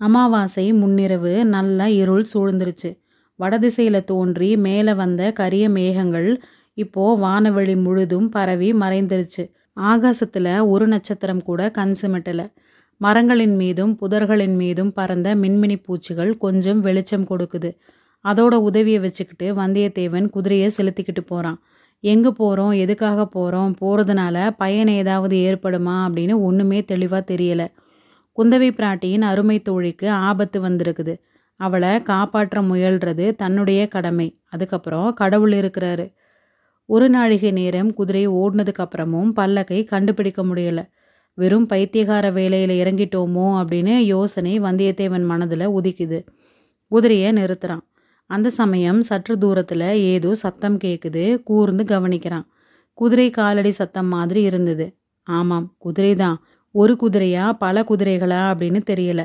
அமாவாசை முன்னிரவு நல்ல இருள் சூழ்ந்துருச்சு. வடதிசையில் தோன்றி மேலே வந்த கரிய மேகங்கள் இப்போ வானவெளி முழுதும் பரவி மறைந்துருச்சு ஆகாசத்தில் ஒரு நட்சத்திரம் கூட கண் சிமிட்டல. மரங்களின் மீதும் புதர்களின் மீதும் பறந்த மின்மினி பூச்சிகள் கொஞ்சம் வெளிச்சம் கொடுக்குது. அதோட உதவியை வச்சுக்கிட்டு வந்தியத்தேவன் குதிரையை செலுத்திக்கிட்டு போகிறான் எங்கே போகிறோம் எதுக்காக போகிறோம் போகிறதுனால பயன் ஏதாவது ஏற்படுமா அப்படின்னு ஒன்றுமே தெளிவாக தெரியலை குந்தவை பிராட்டியின் அருமை தோழிக்கு ஆபத்து வந்திருக்குது. அவளை காப்பாற்ற முயல்றது தன்னுடைய கடமை. அதுக்கப்புறம் கடவுள் இருக்கிறாரு. ஒரு நாழிகை நேரம் குதிரை ஓடினதுக்கப்புறமும் பல்லக்கை கண்டுபிடிக்க முடியல. வெறும் பைத்தியகார வேலையில் இறங்கிட்டோமோ அப்படின்னு யோசனை வந்தியத்தேவன் மனதில் உதிக்குது. குதிரையை நிறுத்துறான். அந்த சமயம் சற்று தூரத்தில் ஏதோ சத்தம் கேட்குது கூர்ந்து கவனிக்கிறான். குதிரை காலடி சத்தம் மாதிரி இருந்தது. ஆமாம் குதிரைதான். ஒரு குதிரையா பல குதிரைகளா அப்படின்னு தெரியல.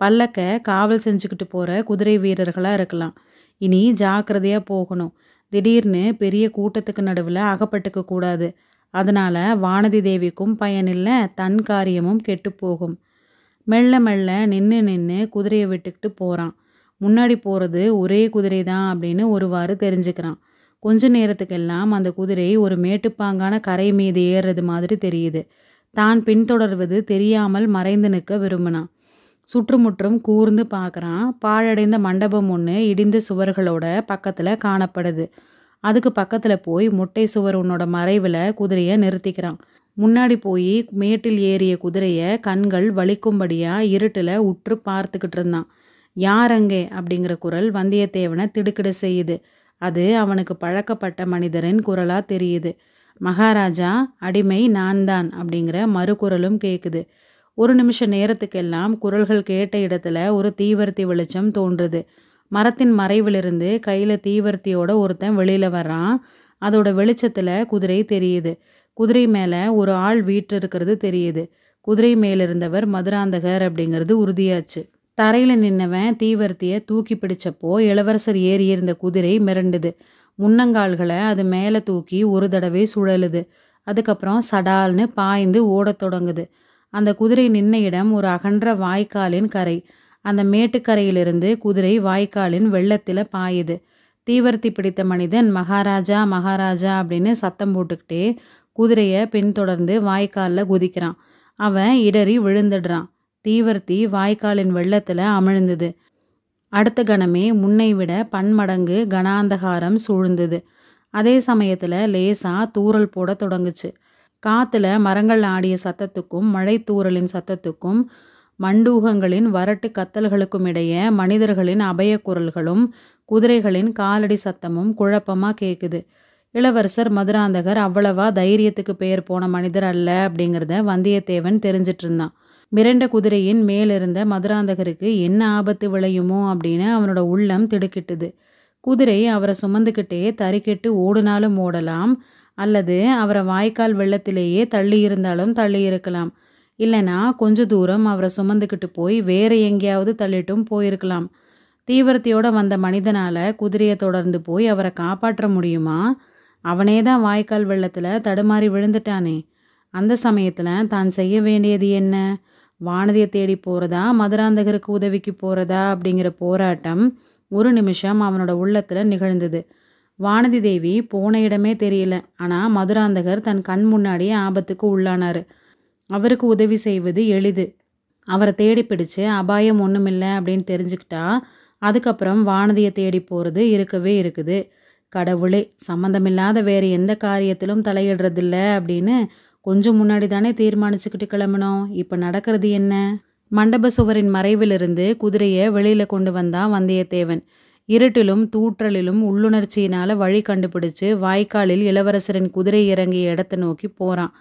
பல்லக்க காவல் செஞ்சுக்கிட்டு போகிற குதிரை வீரர்களாக இருக்கலாம். இனி ஜாக்கிரதையாக போகணும். திடீர்னு பெரிய கூட்டத்துக்கு நடுவில் அகப்பட்டுக்க கூடாது. அதனால் வானதி தேவிக்கும் பயனில்லை தன் காரியமும் கெட்டு போகும். மெல்ல மெல்ல நின்று நின்று குதிரையை விட்டுக்கிட்டு போகிறான் முன்னாடி போகிறது ஒரே குதிரை தான் அப்படின்னு ஒருவாறு தெரிஞ்சுக்கிறான். கொஞ்ச நேரத்துக்கெல்லாம் அந்த குதிரை ஒரு மேட்டுப்பாங்கான கரை மீது ஏறுறது மாதிரி தெரியுது. தான் பின்தொடர்வது தெரியாமல் மறைந்து நிற்க விரும்பினான். சுற்றுமுற்றும் கூர்ந்து பார்க்குறான் பாழடைந்த மண்டபம் ஒன்று இடிந்த சுவர்களோட பக்கத்தில் காணப்படுது. அதுக்கு பக்கத்தில் போய் முட்டை சுவர் உன்னோட மறைவில் குதிரையை நிறுத்திக்கிறான். முன்னாடி போய் மேட்டில் ஏறிய குதிரையை கண்கள் வலிக்கும்படியாக இருட்டில் உற்று பார்த்துக்கிட்டு இருந்தான். யார் அங்கே அப்படிங்கிற குரல் வந்தியத்தேவனை திடுக்கிட செய்யுது. அது அவனுக்கு பழக்கப்பட்ட மனிதரின் குரலாக தெரியுது. மகாராஜா அடிமை நான் தான் அப்படிங்கிற மறுகுரலும் கேட்குது ஒரு நிமிஷ நேரத்துக்கெல்லாம் குரல்கள் கேட்ட இடத்துல ஒரு தீவர்த்தி வெளிச்சம் தோன்றுது. மரத்தின் மறைவிலிருந்து கையில் தீவர்த்தியோட ஒருத்தன் வெளியில் வர்றான். அதோட வெளிச்சத்தில் குதிரை தெரியுது. குதிரை மேலே ஒரு ஆள் வீட்டு இருக்கிறது தெரியுது. குதிரை மேலிருந்தவர் மதுராந்தகர் அப்படிங்கிறது உறுதியாச்சு. தரையில் நின்னவன் தீவர்த்தியை தூக்கி பிடிச்சப்போ இளவரசர் ஏறியிருந்த குதிரை மிரண்டுது. முன்னங்கால்களை அது மேலே தூக்கி ஒரு தடவை சுழலுது. அதுக்கப்புறம் சடால்னு பாய்ந்து ஓடத் தொடங்குது. அந்த குதிரை நின்ன இடம் ஒரு அகன்ற வாய்க்காலின் கரை. அந்த மேட்டுக்கரையிலிருந்து குதிரை வாய்க்காலின் வெள்ளத்தில் பாயுது. தீவர்த்தி பிடித்த மனிதன் மகாராஜா மகாராஜா அப்படின்னு சத்தம் போட்டுக்கிட்டே குதிரையை பின்தொடர்ந்து வாய்க்காலில் குதிக்கிறான். அவன் இடறி விழுந்துடுறான். தீவர்த்தி வாய்க்காலின் வெள்ளத்தில் அமிழ்ந்தது. அடுத்த கணமே முன்னை விட பன்மடங்கு கனாந்தகாரம் சூழ்ந்தது. அதே சமயத்தில் லேசாக தூறல் போட தொடங்குச்சு. காற்றுல மரங்கள் ஆடிய சத்தத்துக்கும் மழைத்தூறலின் சத்தத்துக்கும் மண்டூகங்களின் வரட்டு கத்தல்களுக்கும் இடையே மனிதர்களின் அபய குரல்களும் குதிரைகளின் காலடி சத்தமும் குழப்பமாக கேட்குது இளவரசர் மதுராந்தகர் அவ்வளவா தைரியத்துக்கு பெயர் போன மனிதர் அல்ல அப்படிங்கிறத வந்தியத்தேவன் தெரிஞ்சுட்ருந்தான். மிரண்ட குதிரையின் மேலிருந்த மதுராந்தகருக்கு என்ன ஆபத்து விளையுமோ அப்படின்னு அவனோட உள்ளம் திடுக்கிட்டுது. குதிரை அவரை சுமந்துக்கிட்டே தறிக்கெட்டு ஓடுனாலும் ஓடலாம். அல்லது அவரை வாய்க்கால் வெள்ளத்திலேயே தள்ளியிருந்தாலும் தள்ளியிருக்கலாம். இல்லைனா கொஞ்ச தூரம் அவரை சுமந்துக்கிட்டு போய் வேற எங்கேயாவது தள்ளிட்டும் போயிருக்கலாம். தீவிரத்தையோடு வந்த மனிதனால் குதிரையை தொடர்ந்து போய் அவரை காப்பாற்ற முடியுமா? அவனே தான் வாய்க்கால் வெள்ளத்தில் தடுமாறி விழுந்துட்டானே. அந்த சமயத்தில் தான் செய்ய வேண்டியது என்ன? வானதியை தேடி போகிறதா மதுராந்தகருக்கு உதவிக்கு போகிறதா அப்படிங்கிற போராட்டம் ஒரு நிமிஷம் அவனோட உள்ளத்தில் நிகழ்ந்தது. வானதி தேவி போன இடமே தெரியல. ஆனால் மதுராந்தகர் தன் கண் முன்னாடியே ஆபத்துக்கு உள்ளானார் அவருக்கு உதவி செய்வது எளிது. அவரை தேடி பிடிச்சு அபாயம் ஒன்றுமில்லை அப்படின்னு தெரிஞ்சுக்கிட்டா அதுக்கப்புறம் வானதியை தேடி போகிறது இருக்கவே இருக்குது. கடவுளே சம்மந்தமில்லாத வேறு எந்த காரியத்திலும் தலையிடுறதில்ல அப்படின்னு கொஞ்சம் முன்னாடி தானே தீர்மானிச்சுக்கிட்டு கிளம்பினோம். இப்போ நடக்கிறது என்ன? மண்டப சுவரின் மறைவிலிருந்து குதிரையை வெளியில் கொண்டு வந்தான் வந்தியத்தேவன். இருட்டிலும் தூற்றலிலும் உள்ளுணர்ச்சியினால் வழி கண்டுபிடிச்சு வாய்க்காலில் இளவரசரின் குதிரை இறங்கிய இடத்த நோக்கி போகிறான்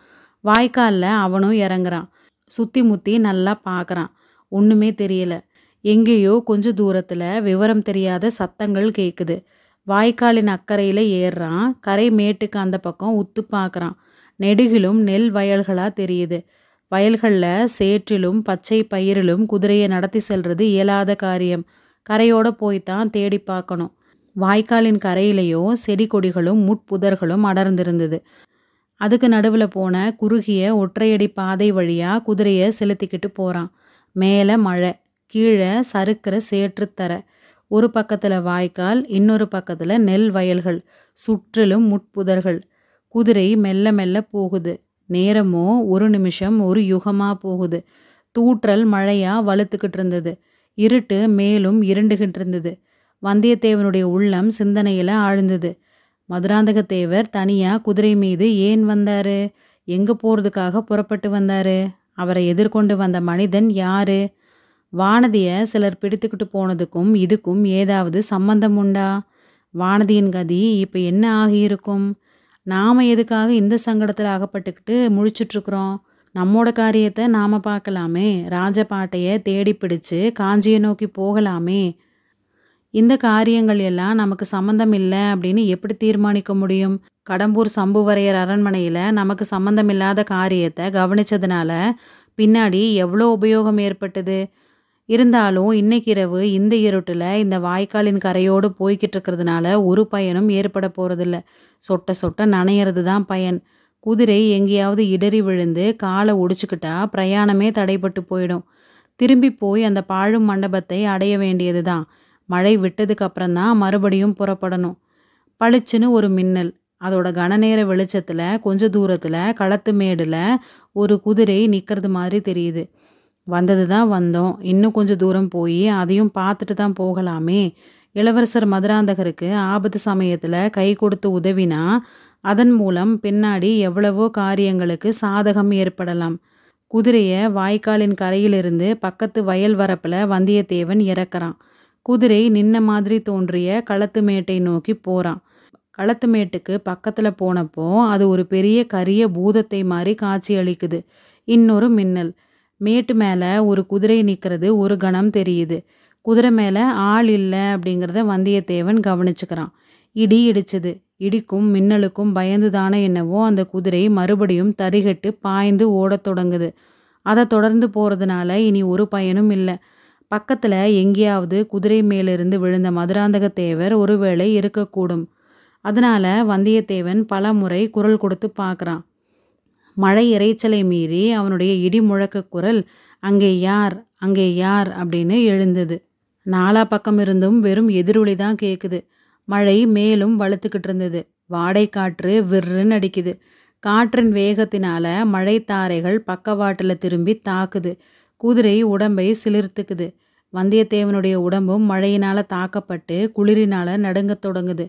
வாய்க்காலில் அவனும் இறங்குறான். சுற்றி முத்தி நல்லா பார்க்குறான் ஒன்றுமே தெரியல. எங்கேயோ கொஞ்ச தூரத்தில் விவரம் தெரியாத சத்தங்கள் கேட்குது வாய்க்காலின் அக்கறையில் ஏறுறான். கரை மேட்டுக்கு அந்த பக்கம் உத்து பார்க்குறான் நெடுகிலும் நெல் வயல்களாக தெரியுது. வயல்களில் சேற்றிலும் பச்சை பயிரிலும் குதிரையை நடத்தி செல்றது இயலாத காரியம். கரையோடு போய் தான் தேடி பார்க்கணும். வாய்க்காலின் கரையிலேயோ செடி கொடிகளும் முட்புதர்களும் அடர்ந்திருந்தது. அதுக்கு நடுவில் போன குறுகிய ஒற்றையடி பாதை வழியாக குதிரையை செலுத்திக்கிட்டு போகிறான் மேலே மழை. கீழே சறுக்கிற சேற்றுத்தர ஒரு பக்கத்தில் வாய்க்கால் இன்னொரு பக்கத்தில் நெல் வயல்கள் சுற்றிலும் முட்புதர்கள் குதிரை மெல்ல மெல்ல போகுது. நேரமோ ஒரு நிமிஷம் ஒரு யுகமாக போகுது. தூற்றல் மழையாக வலுத்துக்கிட்டு இருந்தது. இருட்டு மேலும் இருண்டுகிட்டு இருந்தது. வந்தியத்தேவனுடைய உள்ளம் சிந்தனையில் ஆழ்ந்தது. மதுராந்தகத்தேவர் தனியாக குதிரை மீது ஏன் வந்தாரு? எங்கே போகிறதுக்காக புறப்பட்டு வந்தாரு? அவரை எதிர்கொண்டு வந்த மனிதன் யாரு? வானதியை சிலர் பிடித்துக்கிட்டு போனதுக்கும் இதுக்கும் ஏதாவது சம்பந்தம் உண்டா? வானதியின் கதி இப்போ என்ன ஆகியிருக்கும்? நாம் எதுக்காக இந்த சங்கடத்தில் அகப்பட்டுக்கிட்டு முழிச்சிட்ருக்குறோம்? நம்மோட காரியத்தை நாம் பார்க்கலாமே. ராஜபாட்டையை தேடி பிடிச்சு காஞ்சியை நோக்கி போகலாமே. இந்த காரியங்கள் எல்லாம் நமக்கு சம்மந்தம் இல்லை அப்படின்னு எப்படி தீர்மானிக்க முடியும்? கடம்பூர் சம்புவரையர் அரண்மனையில் நமக்கு சம்மந்தம் இல்லாத காரியத்தை கவனித்ததுனால பின்னாடி எவ்வளோ உபயோகம் ஏற்பட்டது? இருந்தாலும் இன்னைக்கு இரவு இந்த இருட்டில் இந்த வாய்க்காலின் கரையோடு போய்கிட்டு இருக்கிறதுனால ஒரு பயனும் ஏற்பட போகிறதில்ல சொட்ட சொட்ட நனையிறது தான் பயன். குதிரை எங்கேயாவது இடறி விழுந்து காலை ஒடிச்சுக்கிட்டா பிரயாணமே தடைப்பட்டு போயிடும். திரும்பி போய் அந்த பாழும் மண்டபத்தை அடைய வேண்டியது தான் மழை விட்டதுக்கு அப்புறம்தான் மறுபடியும் புறப்படணும். பளிச்சுன்னு ஒரு மின்னல். அதோட கனநேர வெளிச்சத்தில் கொஞ்ச தூரத்தில் களத்து மேடில் ஒரு குதிரை நிற்கிறது மாதிரி தெரியுது. வந்தது தான் வந்தோம். இன்னும் கொஞ்சம் தூரம் போய் அதையும் பார்த்துட்டு தான் போகலாமே. இளவரசர் மதுராந்தகருக்கு ஆபத்து சமயத்தில் கை கொடுத்து உதவினா அதன் மூலம் பின்னாடி எவ்வளவோ காரியங்களுக்கு சாதகம் ஏற்படலாம். குதிரையை வாய்க்காலின் கரையிலிருந்து பக்கத்து வயல் வரப்பில் வந்தியத்தேவன் இறக்குறான். குதிரை நின்ன மாதிரி தோன்றிய களத்து மேட்டை நோக்கி போகிறான் களத்து மேட்டுக்கு பக்கத்தில் போனப்போ அது ஒரு பெரிய கரிய பூதத்தை மாதிரி காட்சி அளிக்குது இன்னொரு மின்னல். மேட்டு மேலே ஒரு குதிரை நிற்கிறது ஒரு கணம் தெரியுது. குதிரை மேலே ஆள் இல்லை அப்படிங்கிறத வந்தியத்தேவன் கவனிச்சுக்கிறான். இடி இடிச்சது. இடிக்கும் மின்னலுக்கும் பயந்து தானே என்னவோ அந்த குதிரை மறுபடியும் தரிகட்டு பாய்ந்து ஓடத் தொடங்குது. அதை தொடர்ந்து போகிறதுனால இனி ஒரு பயனும் இல்லை. பக்கத்தில் எங்கேயாவது குதிரை மேலிருந்து விழுந்த மதுராந்தகத்தேவர் ஒருவேளை இருக்கக்கூடும். அதனால் வந்தியத்தேவன் பல முறை குரல் கொடுத்து பார்க்குறான். மழை இறைச்சலை மீறி அவனுடைய இடி முழக்க குரல் அங்கே யார் அங்கே யார்? அப்படின்னு எழுந்தது. நாலா பக்கம் இருந்தும் வெறும் எதிரொலி தான் கேட்குது மழை மேலும் வலுத்துக்கிட்டு இருந்தது. வாடை காற்று விற்றுன்னு அடிக்குது. காற்றின் வேகத்தினால மழைத்தாரைகள் பக்கவாட்டில் திரும்பி தாக்குது. குதிரை உடம்பை சிலிர்த்துக்குது. வந்தியத்தேவனுடைய உடம்பும் மழையினால் தாக்கப்பட்டு குளிரினால் நடுங்கத் தொடங்குது.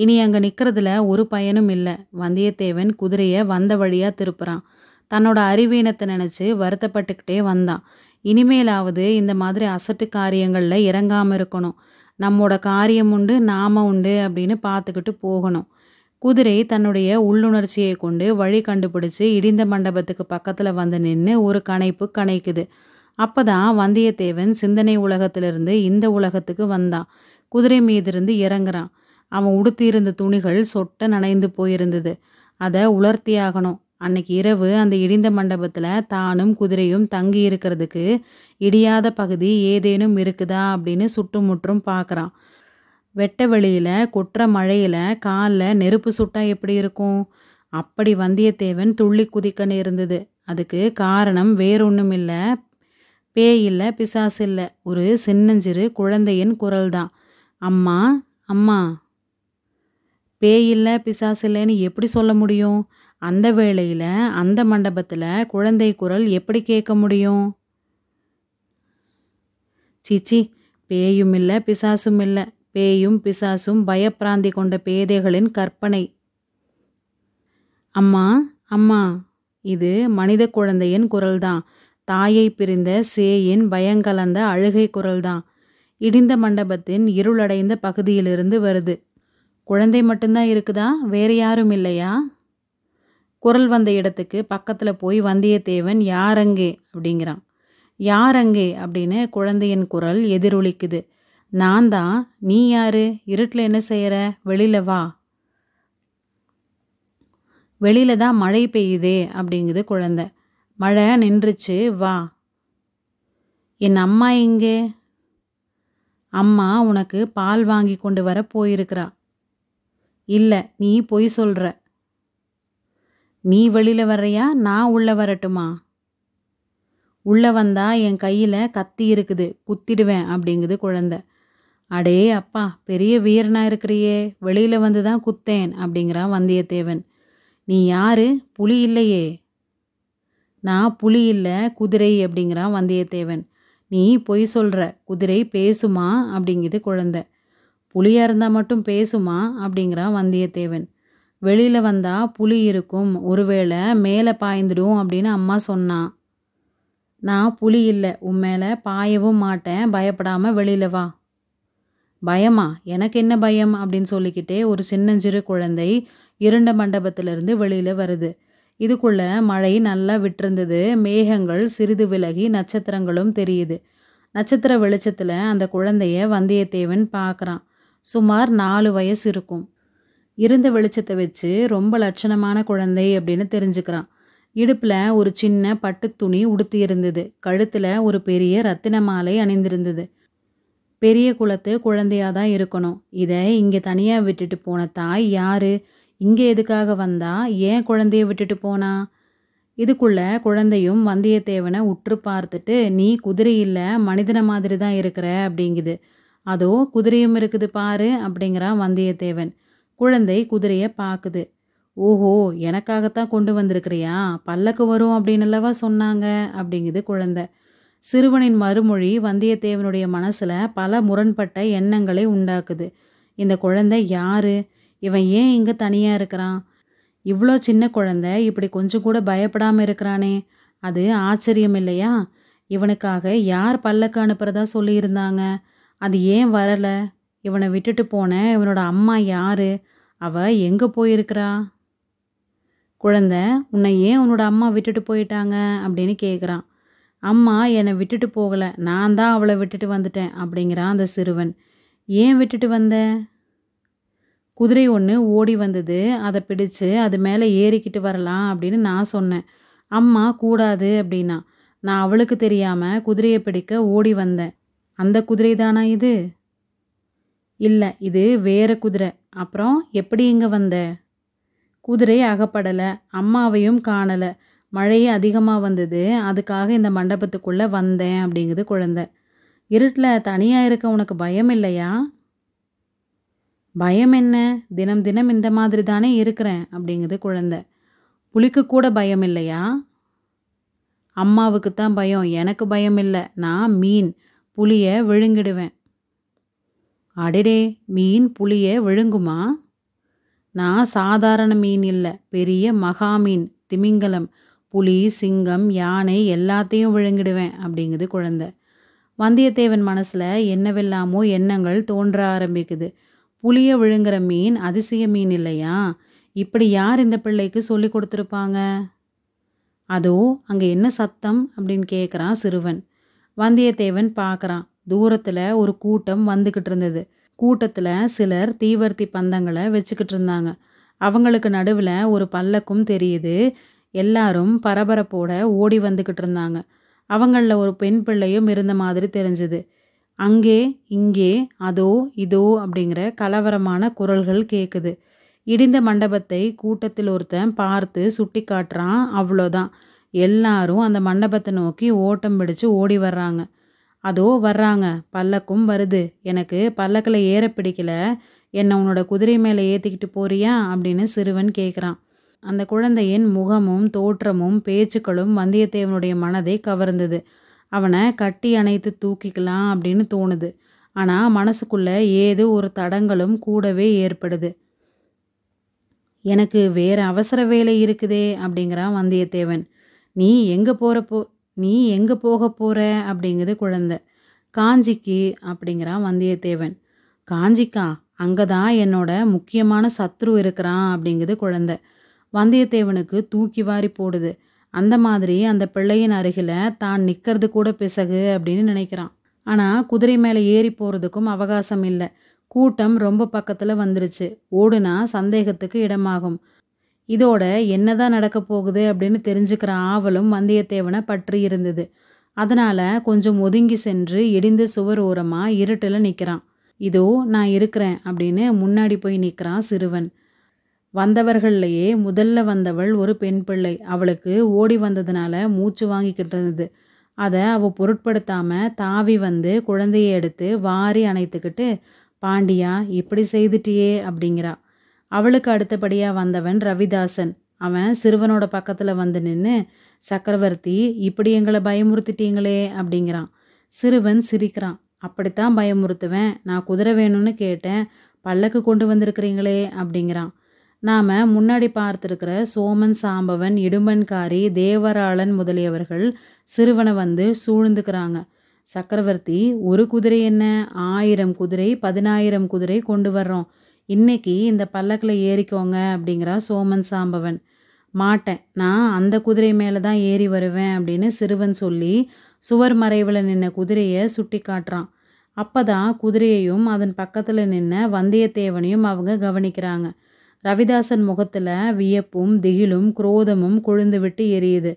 இனி அங்கே நிற்கிறதுல ஒரு பயனும் இல்லை. வந்தியத்தேவன் குதிரையை வந்த வழியாக திருப்புறான். தன்னோட அறிவீனத்தை நினச்சி வருத்தப்பட்டுக்கிட்டே வந்தான். இனிமேலாவது இந்த மாதிரி அசட்டு காரியங்களில் இறங்காமல் இருக்கணும். நம்மோட காரியம் உண்டு நாம உண்டு அப்படின்னு பார்த்துக்கிட்டு போகணும். குதிரை தன்னுடைய உள்ளுணர்ச்சியை கொண்டு வழி கண்டுபிடிச்சு இடிந்த மண்டபத்துக்கு பக்கத்தில் வந்து நின்று ஒரு கணைப்பு கணைக்குது. அப்பதான் வந்தியத்தேவன் சிந்தனை உலகத்திலிருந்து இந்த உலகத்துக்கு வந்தான். குதிரை மீதிருந்து இறங்குறான். அவன் உடுத்தியிருந்த துணிகள் சொட்ட நனைந்து போயிருந்தது. அதை உலர்த்தியாகணும். அன்னைக்கு இரவு அந்த இடிந்த மண்டபத்தில் தானும் குதிரையும் தங்கி இருக்கிறதுக்கு இடியாத பகுதி ஏதேனும் இருக்குதா அப்படின்னு சுற்றுமுற்றும் பார்க்குறான் வெட்ட வெளியில் கொற்ற மழையில் காலில் நெருப்பு சுட்டா எப்படி இருக்கும்? அப்படி வந்தியத்தேவன் துள்ளி குதிக்கன்னு இருந்தது. அதுக்கு காரணம் வேறொன்றும் இல்லை பேய் இல்லை பிசாசு இல்லை. ஒரு சின்னஞ்சிறு குழந்தையின் குரல் தான் அம்மா அம்மா. பேய் இல்லை பிசாசு இல்லைன்னு எப்படி சொல்ல முடியும்? அந்த வேளையில் அந்த மண்டபத்தில் குழந்தை குரல் எப்படி கேட்க முடியும்? சீச்சி பேயும் இல்லை பிசாசும் இல்லை. பேயும் பிசாசும் பயப்பிராந்தி கொண்ட பேதைகளின் கற்பனை. அம்மா அம்மா இது மனித குழந்தையின் குரல்தான். தாயை பிரிந்த சேயின் பயங்கலந்த அழுகை குரல்தான். இடிந்த மண்டபத்தின் இருளடைந்த பகுதியிலிருந்து வருது. குழந்தை மட்டும்தான் இருக்குதா? வேறு யாரும் இல்லையா? குரல் வந்த இடத்துக்கு பக்கத்தில் போய் வந்தியத்தேவன் யாரங்கே? அப்படிங்கிறான். யாரங்கே? அப்படின்னு குழந்தையின் குரல் எதிரொலிக்குது. நான் தான் நீ யாரு? இருட்டில் என்ன செய்கிற வெளியில் வா. வெளியில தான் மழை பெய்யுதே அப்படிங்குது குழந்தை. மழை நின்றுச்சு வா. என் அம்மா எங்கே? அம்மா உனக்கு பால் வாங்கி கொண்டு வர போயிருக்கிறா. இல்லை நீ பொய் சொல்கிற நீ வெளியில் வர்றியா? நான் உள்ளே வரட்டுமா? உள்ளே வந்தா என் கையில் கத்தி இருக்குது குத்திடுவேன் அப்படிங்குது குழந்த. அடே அப்பா பெரிய வீரனா இருக்கிறியே. வெளியில் வந்து தான் குத்தேன் அப்படிங்கிறான் வந்தியத்தேவன். நீ யாரு? புலி இல்லையே. நான் புலி இல்லை குதிரை அப்படிங்கிறான் வந்தியத்தேவன். நீ பொய் சொல்கிற குதிரை பேசுமா? அப்படிங்குது குழந்தை. புலியாக இருந்தால் மட்டும் பேசுமா? அப்படிங்கிறான் வந்தியத்தேவன். வெளியில் வந்தால் புலி இருக்கும். ஒருவேளை மேலே பாய்ந்துடும் அப்படின்னு அம்மா சொன்னான் நான் புலி இல்லை. உன் மேலே பாயவும் மாட்டேன். பயப்படாமல் வெளியில் வா. பயமா? எனக்கு என்ன பயம்? அப்படின்னு சொல்லிக்கிட்டே ஒரு சின்னஞ்சிறு குழந்தை இருண்ட மண்டபத்திலிருந்து வெளியில் வருது. இதுக்குள்ள மழை நல்லா விட்டிருந்தது. மேகங்கள் சிறிது விலகி நட்சத்திரங்களும் தெரியுது. நட்சத்திர வெளிச்சத்தில் அந்த குழந்தைய வந்தியத்தேவன் பார்க்குறான் சுமார் நாலு வயசு இருக்கும். இருந்த வெளிச்சத்தை வச்சு ரொம்ப லட்சணமான குழந்தை அப்படின்னு தெரிஞ்சுக்கிறான். இடுப்பில் ஒரு சின்ன பட்டு துணி உடுத்தி இருந்தது. கழுத்தில் ஒரு பெரிய ரத்தின மாலை அணிந்திருந்தது. பெரிய குலத்து குழந்தையாக தான் இருக்கணும். இதை இங்கே தனியாக விட்டுட்டு போன தாய் யார்? இங்கே எதுக்காக வந்தா? ஏன் குழந்தைய விட்டுட்டு போனா? இதுக்குள்ள குழந்தையும் வந்தியத்தேவனை உற்று பார்த்துட்டு நீ குதிரை இல்லை மனிதனை மாதிரி தான் இருக்கிற அப்படிங்குது. அதோ குதிரையும் இருக்குது பாரு அப்படிங்கிறான் வந்தியத்தேவன். குழந்தை குதிரையை பார்க்குது ஓஹோ எனக்காகத்தான் கொண்டு வந்திருக்கிறியா? பல்லக்கு வரும் அப்படின்னு அல்லவா சொன்னாங்க அப்படிங்குது குழந்தை. சிறுவனின் மறுமொழி வந்தியத்தேவனுடைய மனசில் பல முரண்பட்ட எண்ணங்களை உண்டாக்குது. இந்த குழந்தை யாரு? இவன் ஏன் இங்கே தனியாக இருக்கிறான்? இவ்வளோ சின்ன குழந்தை இப்படி கொஞ்சம் கூட பயப்படாமல் இருக்கிறானே. அது ஆச்சரியம் இல்லையா இவனுக்காக யார் பல்லக்கு அனுப்புறதா சொல்லியிருந்தாங்க? அது ஏன் வரலை? இவனை விட்டுட்டு போன இவனோட அம்மா யாரு? அவ எங்கே போயிருக்கிறா? குழந்தை உன்னை ஏன் உன்னோட அம்மா விட்டுட்டு போயிட்டாங்க? அப்படின்னு கேட்குறான் அம்மா என்னை விட்டுட்டு போகலை. நான் தான் அவளை விட்டுட்டு வந்துட்டேன் அப்படிங்கிறான் அந்த சிறுவன். ஏன் விட்டுட்டு வந்த? குதிரை ஒன்று ஓடி வந்தது. அதை பிடிச்சு அது மேலே ஏறிக்கிட்டு வரலாம் அப்படின்னு நான் சொன்னேன். அம்மா கூடாது அப்படின்னா. நான் அவளுக்கு தெரியாமல் குதிரையை பிடிக்க ஓடி வந்தேன். அந்த குதிரை தானா இது? இல்லை இது வேற குதிரை. அப்புறம் எப்படி இங்கே வந்த? குதிரை அகப்படலை அம்மாவையும் காணலை. மழையே அதிகமாக வந்தது அதுக்காக இந்த மண்டபத்துக்குள்ளே வந்தேன் அப்படிங்குது குழந்தை. இருட்டில் தனியாக இருக்க உனக்கு பயம் இல்லையா? பயம் என்ன? தினம் தினம் இந்த மாதிரி தானே இருக்கிறேன் அப்படிங்குது குழந்தை. புளிக்கு கூட பயம் இல்லையா? அம்மாவுக்கு தான் பயம் எனக்கு பயம் இல்லை. நான் மீன். புளியை விழுங்கிடுவேன். அடடே மீன் புளியை விழுங்குமா? நான் சாதாரண மீன் இல்லை பெரிய மகா மீன் திமிங்கலம் புலி சிங்கம் யானை எல்லாத்தையும் விழுங்கிடுவேன் அப்படிங்குது குழந்தை. வந்தியத்தேவன் மனசில் என்னவெல்லாமோ எண்ணங்கள் தோன்ற ஆரம்பிக்குது. புளிய விழுங்குற மீன் அதிசய மீன் இல்லையா? இப்படி யார் இந்த பிள்ளைக்கு சொல்லி கொடுத்துருப்பாங்க? அதோ அங்கே என்ன சத்தம் அப்படின்னு கேட்குறான் சிறுவன். வந்தியத்தேவன் பார்க்குறான். தூரத்தில் ஒரு கூட்டம் வந்துக்கிட்டு இருந்தது. கூட்டத்தில் சிலர் தீவர்த்தி பந்தங்களை வச்சுக்கிட்டு இருந்தாங்க. அவங்களுக்கு நடுவில் ஒரு பல்லக்கும் தெரியுது. எல்லாரும் பரபரப்போட ஓடி வந்துக்கிட்டு இருந்தாங்க. அவங்களில் ஒரு பெண் பிள்ளையும் இருந்த மாதிரி தெரிஞ்சுது. அங்கே இங்கே அதோ இதோ அப்படிங்கிற கலவரமான குரல்கள் கேட்குது இடிந்த மண்டபத்தை கூட்டத்தில் ஒருத்தன் பார்த்து சுட்டி காட்டுறான் அவ்வளோதான். எல்லாரும் அந்த மண்டபத்தை நோக்கி ஓட்டம் பிடிச்சு ஓடி வர்றாங்க. அதோ வர்றாங்க. பல்லக்கும் வருது. எனக்கு பல்லக்கில் ஏற பிடிக்கல. என்னை உன்னோட குதிரை மேலே ஏற்றிக்கிட்டு போறியா? அப்படின்னு சிறுவன் கேட்குறான் அந்த குழந்தையின் முகமும் தோற்றமும் பேச்சுக்களும் வந்தியத்தேவனுடைய மனதை கவர்ந்தது. அவனை கட்டி அணைத்து தூக்கிக்கலாம் அப்படின்னு தோணுது. ஆனால் மனசுக்குள்ளே ஏதோ ஒரு தடங்களும் கூடவே ஏற்படுது. எனக்கு வேறு அவசர வேலை இருக்குதே அப்படிங்கிறான் வந்தியத்தேவன். நீ எங்கே போகிறப்போ நீ எங்கே போக போகிற அப்படிங்குது குழந்தை. காஞ்சிக்கு அப்படிங்கிறான் வந்தியத்தேவன். காஞ்சிக்கா அங்கே தான் என்னோட முக்கியமான சத்ரு இருக்கிறான் அப்படிங்குது குழந்தை. வந்தியத்தேவனுக்கு தூக்கி வாரி போடுது. அந்த மாதிரி அந்த பிள்ளையின் அருகில் தான் நிற்கிறது கூட பிசகு அப்படின்னு நினைக்கிறான். ஆனால் குதிரை மேலே ஏறி போகிறதுக்கும் அவகாசம் இல்லை. கூட்டம் ரொம்ப பக்கத்தில் வந்துருச்சு. ஓடுனா சந்தேகத்துக்கு இடமாகும். இதோட என்னதான் நடக்க போகுது அப்படின்னு தெரிஞ்சுக்கிற ஆவலும் வந்தியத்தேவனை பற்றி இருந்தது. அதனால் கொஞ்சம் ஒதுங்கி சென்று இடிந்த சுவர் ஓரமாக இருட்டில் நிற்கிறான் இதோ நான் இருக்கிறேன் அப்படின்னு முன்னாடி போய் நிற்கிறான் சிறுவன். வந்தவர்கள்லையே முதல்ல வந்தவள் ஒரு பெண் பிள்ளை. அவளுக்கு ஓடி வந்ததுனால மூச்சு வாங்கிக்கிட்டு இருந்தது. அதை அவள் பொருட்படுத்தாமல் தாவி வந்து குழந்தையை எடுத்து வாரி அணைத்துக்கிட்டு பாண்டியா இப்படி செய்துட்டியே அப்படிங்கிறா. அவளுக்கு அடுத்தபடியாக வந்தவன் ரவிதாசன். அவன் சிறுவனோட பக்கத்தில் வந்து நின்று சக்கரவர்த்தி இப்படி எங்களை பயமுறுத்திட்டீங்களே அப்படிங்கிறான். சிறுவன் சிரிக்கிறான். அப்படித்தான் பயமுறுத்துவேன். நான் குதிரை வேணும்னு கேட்டேன். பல்லக்கு கொண்டு வந்திருக்கிறீங்களே அப்படிங்கிறான். நாம் முன்னாடி பார்த்துருக்கிற சோமன் சாம்பவன் இடுமன்காரி தேவராளன் முதலியவர்கள் சிறுவனை வந்து சூழ்ந்துக்கிறாங்க. சக்கரவர்த்தி ஒரு குதிரை என்ன? ஆயிரம் குதிரை பதினாயிரம் குதிரை கொண்டு வர்றோம். இன்னைக்கு இந்த பல்லக்கில் ஏறிக்கோங்க அப்படிங்கிறா சோமன் சாம்பவன். மாட்டேன். நான் அந்த குதிரை மேலே தான் ஏறி வருவேன் அப்படின்னு சிறுவன் சொல்லி சுவர் மறைவில் நின்ன குதிரையை சுட்டி காட்டுறான். அப்போ தான் குதிரையையும் அதன் பக்கத்தில் நின்ன வந்தியத்தேவனையும் அவங்க கவனிக்கிறாங்க. ரவிதாசன் முகத்தில் வியப்பும் திகிலும் குரோதமும் கொழுந்து விட்டு எரியுது.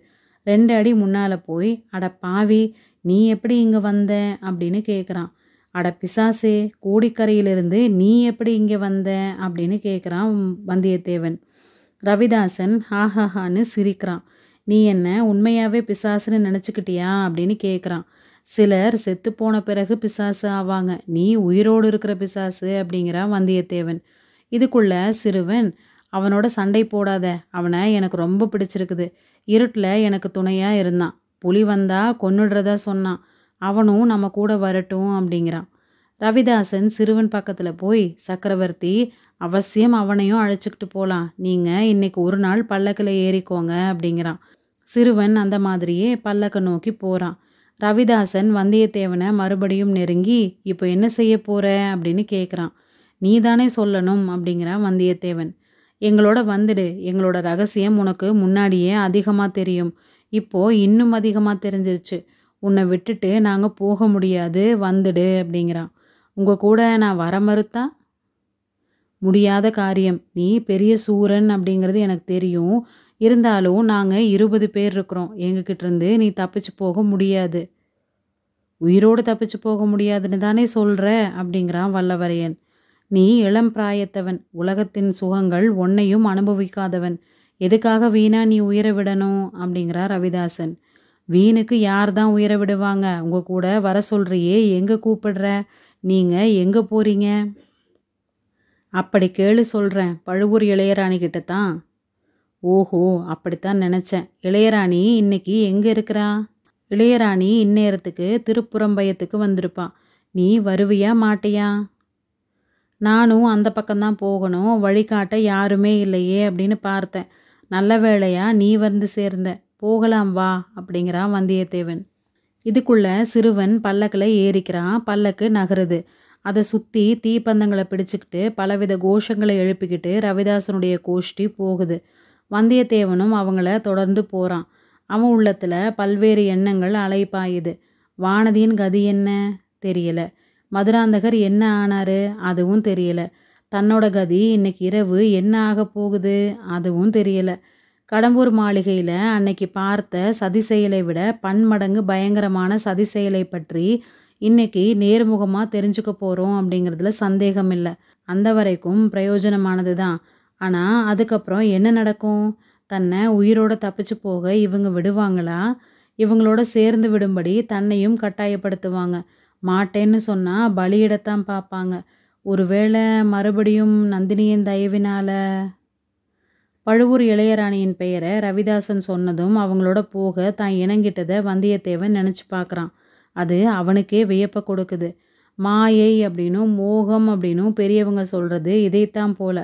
ரெண்டு அடி முன்னால் போய் அட பாவி நீ எப்படி இங்கே வந்த? அப்படின்னு கேட்குறான் அட பிசாசே கோடிக்கரையிலிருந்து நீ எப்படி இங்கே வந்த? அப்படின்னு கேட்குறான் வந்தியத்தேவன். ரவிதாசன் ஹாஹான்னு சிரிக்கிறான். நீ என்ன உண்மையாகவே பிசாசுன்னு நினச்சிக்கிட்டியா? அப்படின்னு கேட்குறான். சிலர் செத்து போன பிறகு பிசாசு ஆவாங்க. நீ உயிரோடு இருக்கிற பிசாசு அப்படிங்கிறான் வந்தியத்தேவன். இதுக்குள்ள சிறுவன் அவனோட சண்டை போடாத. அவனை எனக்கு ரொம்ப பிடிச்சிருக்குது. இருட்டில் எனக்கு துணையாக இருந்தான். புலி வந்தா கொன்னுடுறதா சொன்னான். அவனும் நம்ம கூட வரட்டும் அப்படிங்கிறான். ரவிதாசன் சிறுவன் பக்கத்தில் போய் சக்கரவர்த்தி அவசியம் அவனையும் அழைச்சிக்கிட்டு போகலாம் நீங்கள் இன்னைக்கு ஒரு நாள் பல்லக்கில் ஏறிக்கோங்க அப்படிங்கிறான். சிறுவன் அந்த மாதிரியே பல்லக்கை நோக்கி போகிறான் ரவிதாசன் வந்தியத்தேவனை மறுபடியும் நெருங்கி இப்போ என்ன செய்ய போகிற அப்படின்னு கேட்குறான் நீ தானே சொல்லணும் அப்படிங்கிறான் வந்தியத்தேவன். எங்களோட வந்துடு. எங்களோட ரகசியம் உனக்கு முன்னாடியே அதிகமாக தெரியும். இப்போது இன்னும் அதிகமாக தெரிஞ்சிருச்சு. உன்னை விட்டுட்டு நாங்கள் போக முடியாது வந்துடு அப்படிங்கிறான். உங்கள் கூட நான் வர மறுத்தா? முடியாத காரியம். நீ பெரிய சூரன் அப்படிங்கிறது எனக்கு தெரியும். இருந்தாலும் நாங்கள் இருபது பேர் இருக்கிறோம். எங்ககிட்ட இருந்து நீ தப்பிச்சு போக முடியாது. உயிரோடு தப்பிச்சு போக முடியாதுன்னு தானே சொல்கிற அப்படிங்கிறான் வல்லவரையன். நீ இளம் பிராயத்தவன். உலகத்தின் சுகங்கள் ஒன்னையும் அனுபவிக்காதவன். எதுக்காக வீணா நீ உயிரை விடணும்? அப்படிங்கிறார் ரவிதாசன். வீணுக்கு யார் தான் உயிரை விடுவாங்க? உங்கள் கூட வர சொல்கிறியே எங்கே கூப்பிடுற? நீங்கள் எங்கே போகிறீங்க அப்படி கேளு சொல்கிறேன் பழுவூர் இளையராணி கிட்ட தான் ஓஹோ அப்படித்தான் நினச்சேன். இளையராணி இன்னைக்கு எங்கே இருக்கிறா? இளையராணி இந்நேரத்துக்கு திருப்புறம்பயத்துக்கு வந்திருப்பான் நீ வருவியா மாட்டியா? நானும் அந்த பக்கம்தான் போகணும். வழிகாட்ட யாருமே இல்லையே அப்படின்னு பார்த்தேன். நல்ல வேளையா நீ வந்து சேர்ந்த. போகலாம் வா அப்படிங்கிறான் வந்தியத்தேவன். இதுக்குள்ள சிறுவன் பல்லக்கில் ஏறிக்கிறான். பல்லக்கு நகருது. அதை சுற்றி தீப்பந்தங்களை பிடிச்சிக்கிட்டு பலவித கோஷங்களை எழுப்பிக்கிட்டு ரவிதாசனுடைய கோஷ்டி போகுது. வந்தியத்தேவனும் அவங்கள தொடர்ந்து போகிறான் அவன் உள்ளத்தில் பல்வேறு எண்ணங்கள் அலைப்பாயுது. வானதியின் கதி என்ன? தெரியல. மதுராந்தகர் என்ன ஆனாரு? அதுவும் தெரியல. தன்னோட கதி இன்னைக்கு இரவு என்ன ஆக போகுது? அதுவும் தெரியலை. கடம்பூர் மாளிகையில் அன்னைக்கு பார்த்த சதி செயலை விட பன்மடங்கு பயங்கரமான சதி செயலை பற்றி இன்னைக்கு நேர்முகமாக தெரிஞ்சுக்க போகிறோம் அப்படிங்கிறதுல சந்தேகம் இல்லை. அந்த வரைக்கும் பிரயோஜனமானது தான். ஆனால் அதுக்கப்புறம் என்ன நடக்கும்? தன்னை உயிரோட தப்பிச்சு போக இவங்க விடுவாங்களா? இவங்களோட சேர்ந்து விடும்படி தன்னையும் கட்டாயப்படுத்துவாங்க. மாட்டேன்னு சொன்னால் பலியிடத்தான் பார்ப்பாங்க. ஒருவேளை மறுபடியும் நந்தினியின் தயவினால பழுவூர் இளையராணியின் பெயரை ரவிதாசன் சொன்னதும் அவங்களோட போக தான் இணங்கிட்டதை வந்தியத்தேவன் நினச்சி பார்க்குறான். அது அவனுக்கே வியப்பை கொடுக்குது. மாயை அப்படின்னும் மோகம் அப்படின்னும் பெரியவங்க சொல்கிறது இதைத்தான் போல.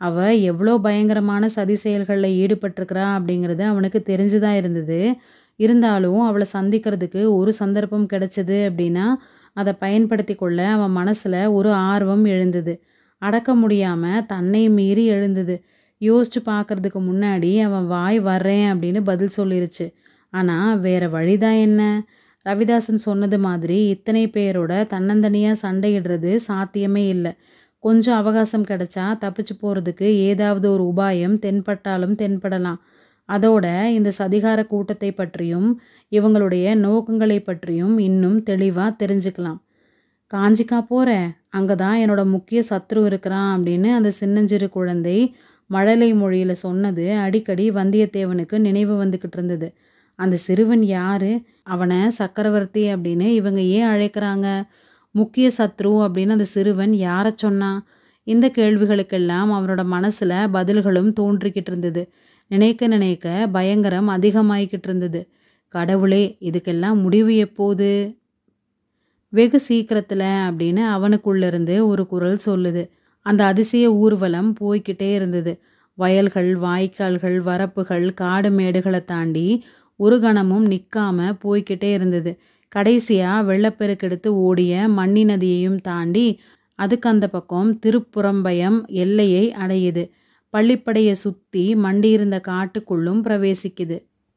அவ எவ்வளோ பயங்கரமான சதி செயல்களில் ஈடுபட்டிருக்கிறா அப்படிங்கிறது அவனுக்கு தெரிஞ்சு தான் இருந்தது. இருந்தாலும் அவளை சந்திக்கிறதுக்கு ஒரு சந்தர்ப்பம் கிடைச்சது அப்படின்னா அதை பயன்படுத்தி கொள்ள அவன் மனசில் ஒரு ஆர்வம் எழுந்தது. அடக்க முடியாமல் தன்னை மீறி எழுந்தது. யோசிச்சு பார்க்கறதுக்கு முன்னாடி அவன் வாய் வர்றேன் அப்படின்னு பதில் சொல்லிருச்சு. ஆனால் வேற வழிதான் என்ன? ரவிதாசன் சொன்னது மாதிரி இத்தனை பேரோட தன்னந்தனியாக சண்டையிடுறது சாத்தியமே இல்லை. கொஞ்சம் அவகாசம் கிடைச்சா தப்பிச்சு போகிறதுக்கு ஏதாவது ஒரு உபாயம் தென்பட்டாலும் தென்படலாம். அதோட இந்த சதிகார கூட்டத்தை பற்றியும் இவங்களுடைய நோக்கங்களை பற்றியும் இன்னும் தெளிவாக தெரிஞ்சுக்கலாம். காஞ்சிக்கா போகிறேன் அங்கே தான் என்னோட முக்கிய சத்ரு இருக்கிறான் அப்படின்னு அந்த சின்னஞ்சிறு குழந்தை மழலை மொழியில் சொன்னது அடிக்கடி வந்தியத்தேவனுக்கு நினைவு வந்துக்கிட்டு இருந்தது. அந்த சிறுவன் யாரு? அவனை சக்கரவர்த்தி அப்படின்னு இவங்க ஏன் அழைக்கிறாங்க? முக்கிய சத்ரு அப்படின்னு அந்த சிறுவன் யாரை சொன்னான் இந்த கேள்விகளுக்கெல்லாம் அவனோட மனசில் பதில்களும் தோன்றிக்கிட்டு இருந்தது. நினைக்க நினைக்க பயங்கரம் அதிகமாயிக்கிட்டு இருந்தது. கடவுளே இதுக்கெல்லாம் முடிவு எப்போது? வெகு சீக்கிரத்தில் அப்படின்னு அவனுக்குள்ளேருந்து ஒரு குரல் சொல்லுது. அந்த அதிசய ஊர்வலம் போய்கிட்டே இருந்தது. வயல்கள் வாய்க்கால்கள் வரப்புகள் காடு மேடுகளை தாண்டி ஒரு கணமும் நிற்காம போய்கிட்டே இருந்தது. கடைசியாக வெள்ளப்பெருக்கெடுத்து ஓடிய மண்ணி நதியையும் தாண்டி அதுக்கு அந்த பக்கம் திருப்புறம்பயம் எல்லையை அடையுது. பள்ளிப்படையை சுற்றி மண்டியிருந்த காட்டுக்குள்ளும் பிரவேசிக்குது.